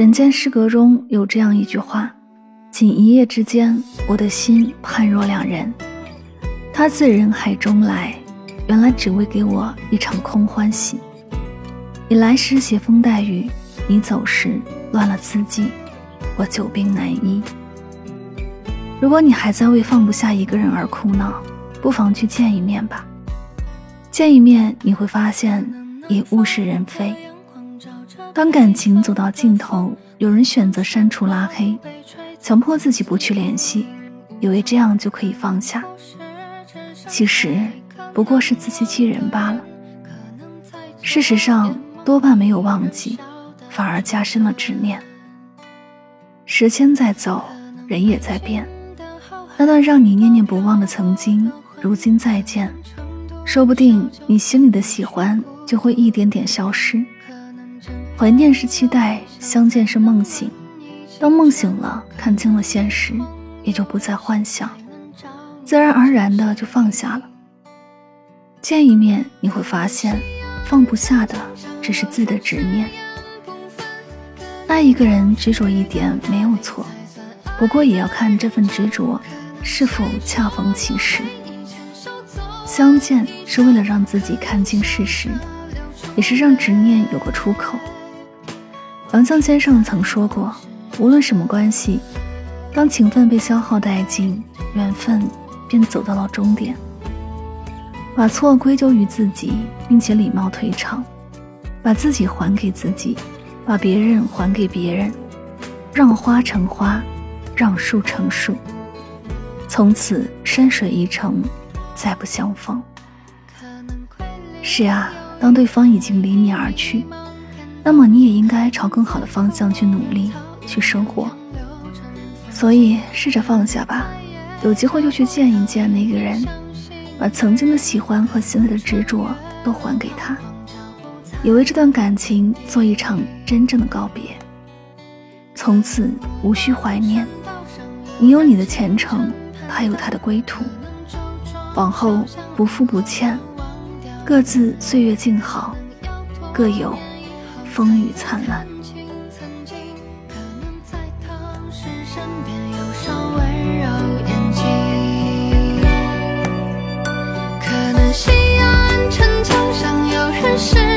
人间失格中有这样一句话：“仅一夜之间，我的心判若两人。他自人海中来，原来只为给我一场空欢喜。你来时携风带雨，你走时乱了四季，我久病难医。如果你还在为放不下一个人而苦恼，不妨去见一面吧。见一面，你会发现已物是人非。”当感情走到尽头，有人选择删除拉黑，强迫自己不去联系，以为这样就可以放下。其实不过是自欺欺人罢了。事实上，多半没有忘记，反而加深了执念。时间在走，人也在变。那段让你念念不忘的曾经，如今再见，说不定你心里的喜欢就会一点点消失。怀念是期待，相见是梦醒。当梦醒了，看清了现实，也就不再幻想，自然而然的就放下了。见一面，你会发现，放不下的只是自己的执念。爱一个人，执着一点没有错，不过也要看这份执着是否恰逢其时。相见是为了让自己看清事实，也是让执念有个出口。杨绛先生曾说过：“无论什么关系，当情分被消耗殆尽，缘分便走到了终点。把错归咎于自己，并且礼貌退场，把自己还给自己，把别人还给别人，让花成花，让树成树，从此山水一程，再不相逢。”是啊，当对方已经离你而去。那么你也应该朝更好的方向去努力，去生活。所以试着放下吧，有机会就去见一见那个人，把曾经的喜欢和现在的执着都还给他，也为这段感情做一场真正的告别。从此无需怀念，你有你的前程，他有他的归途，往后不负不欠，各自岁月静好，各有。风雨灿烂。可能西安城墙上有人是。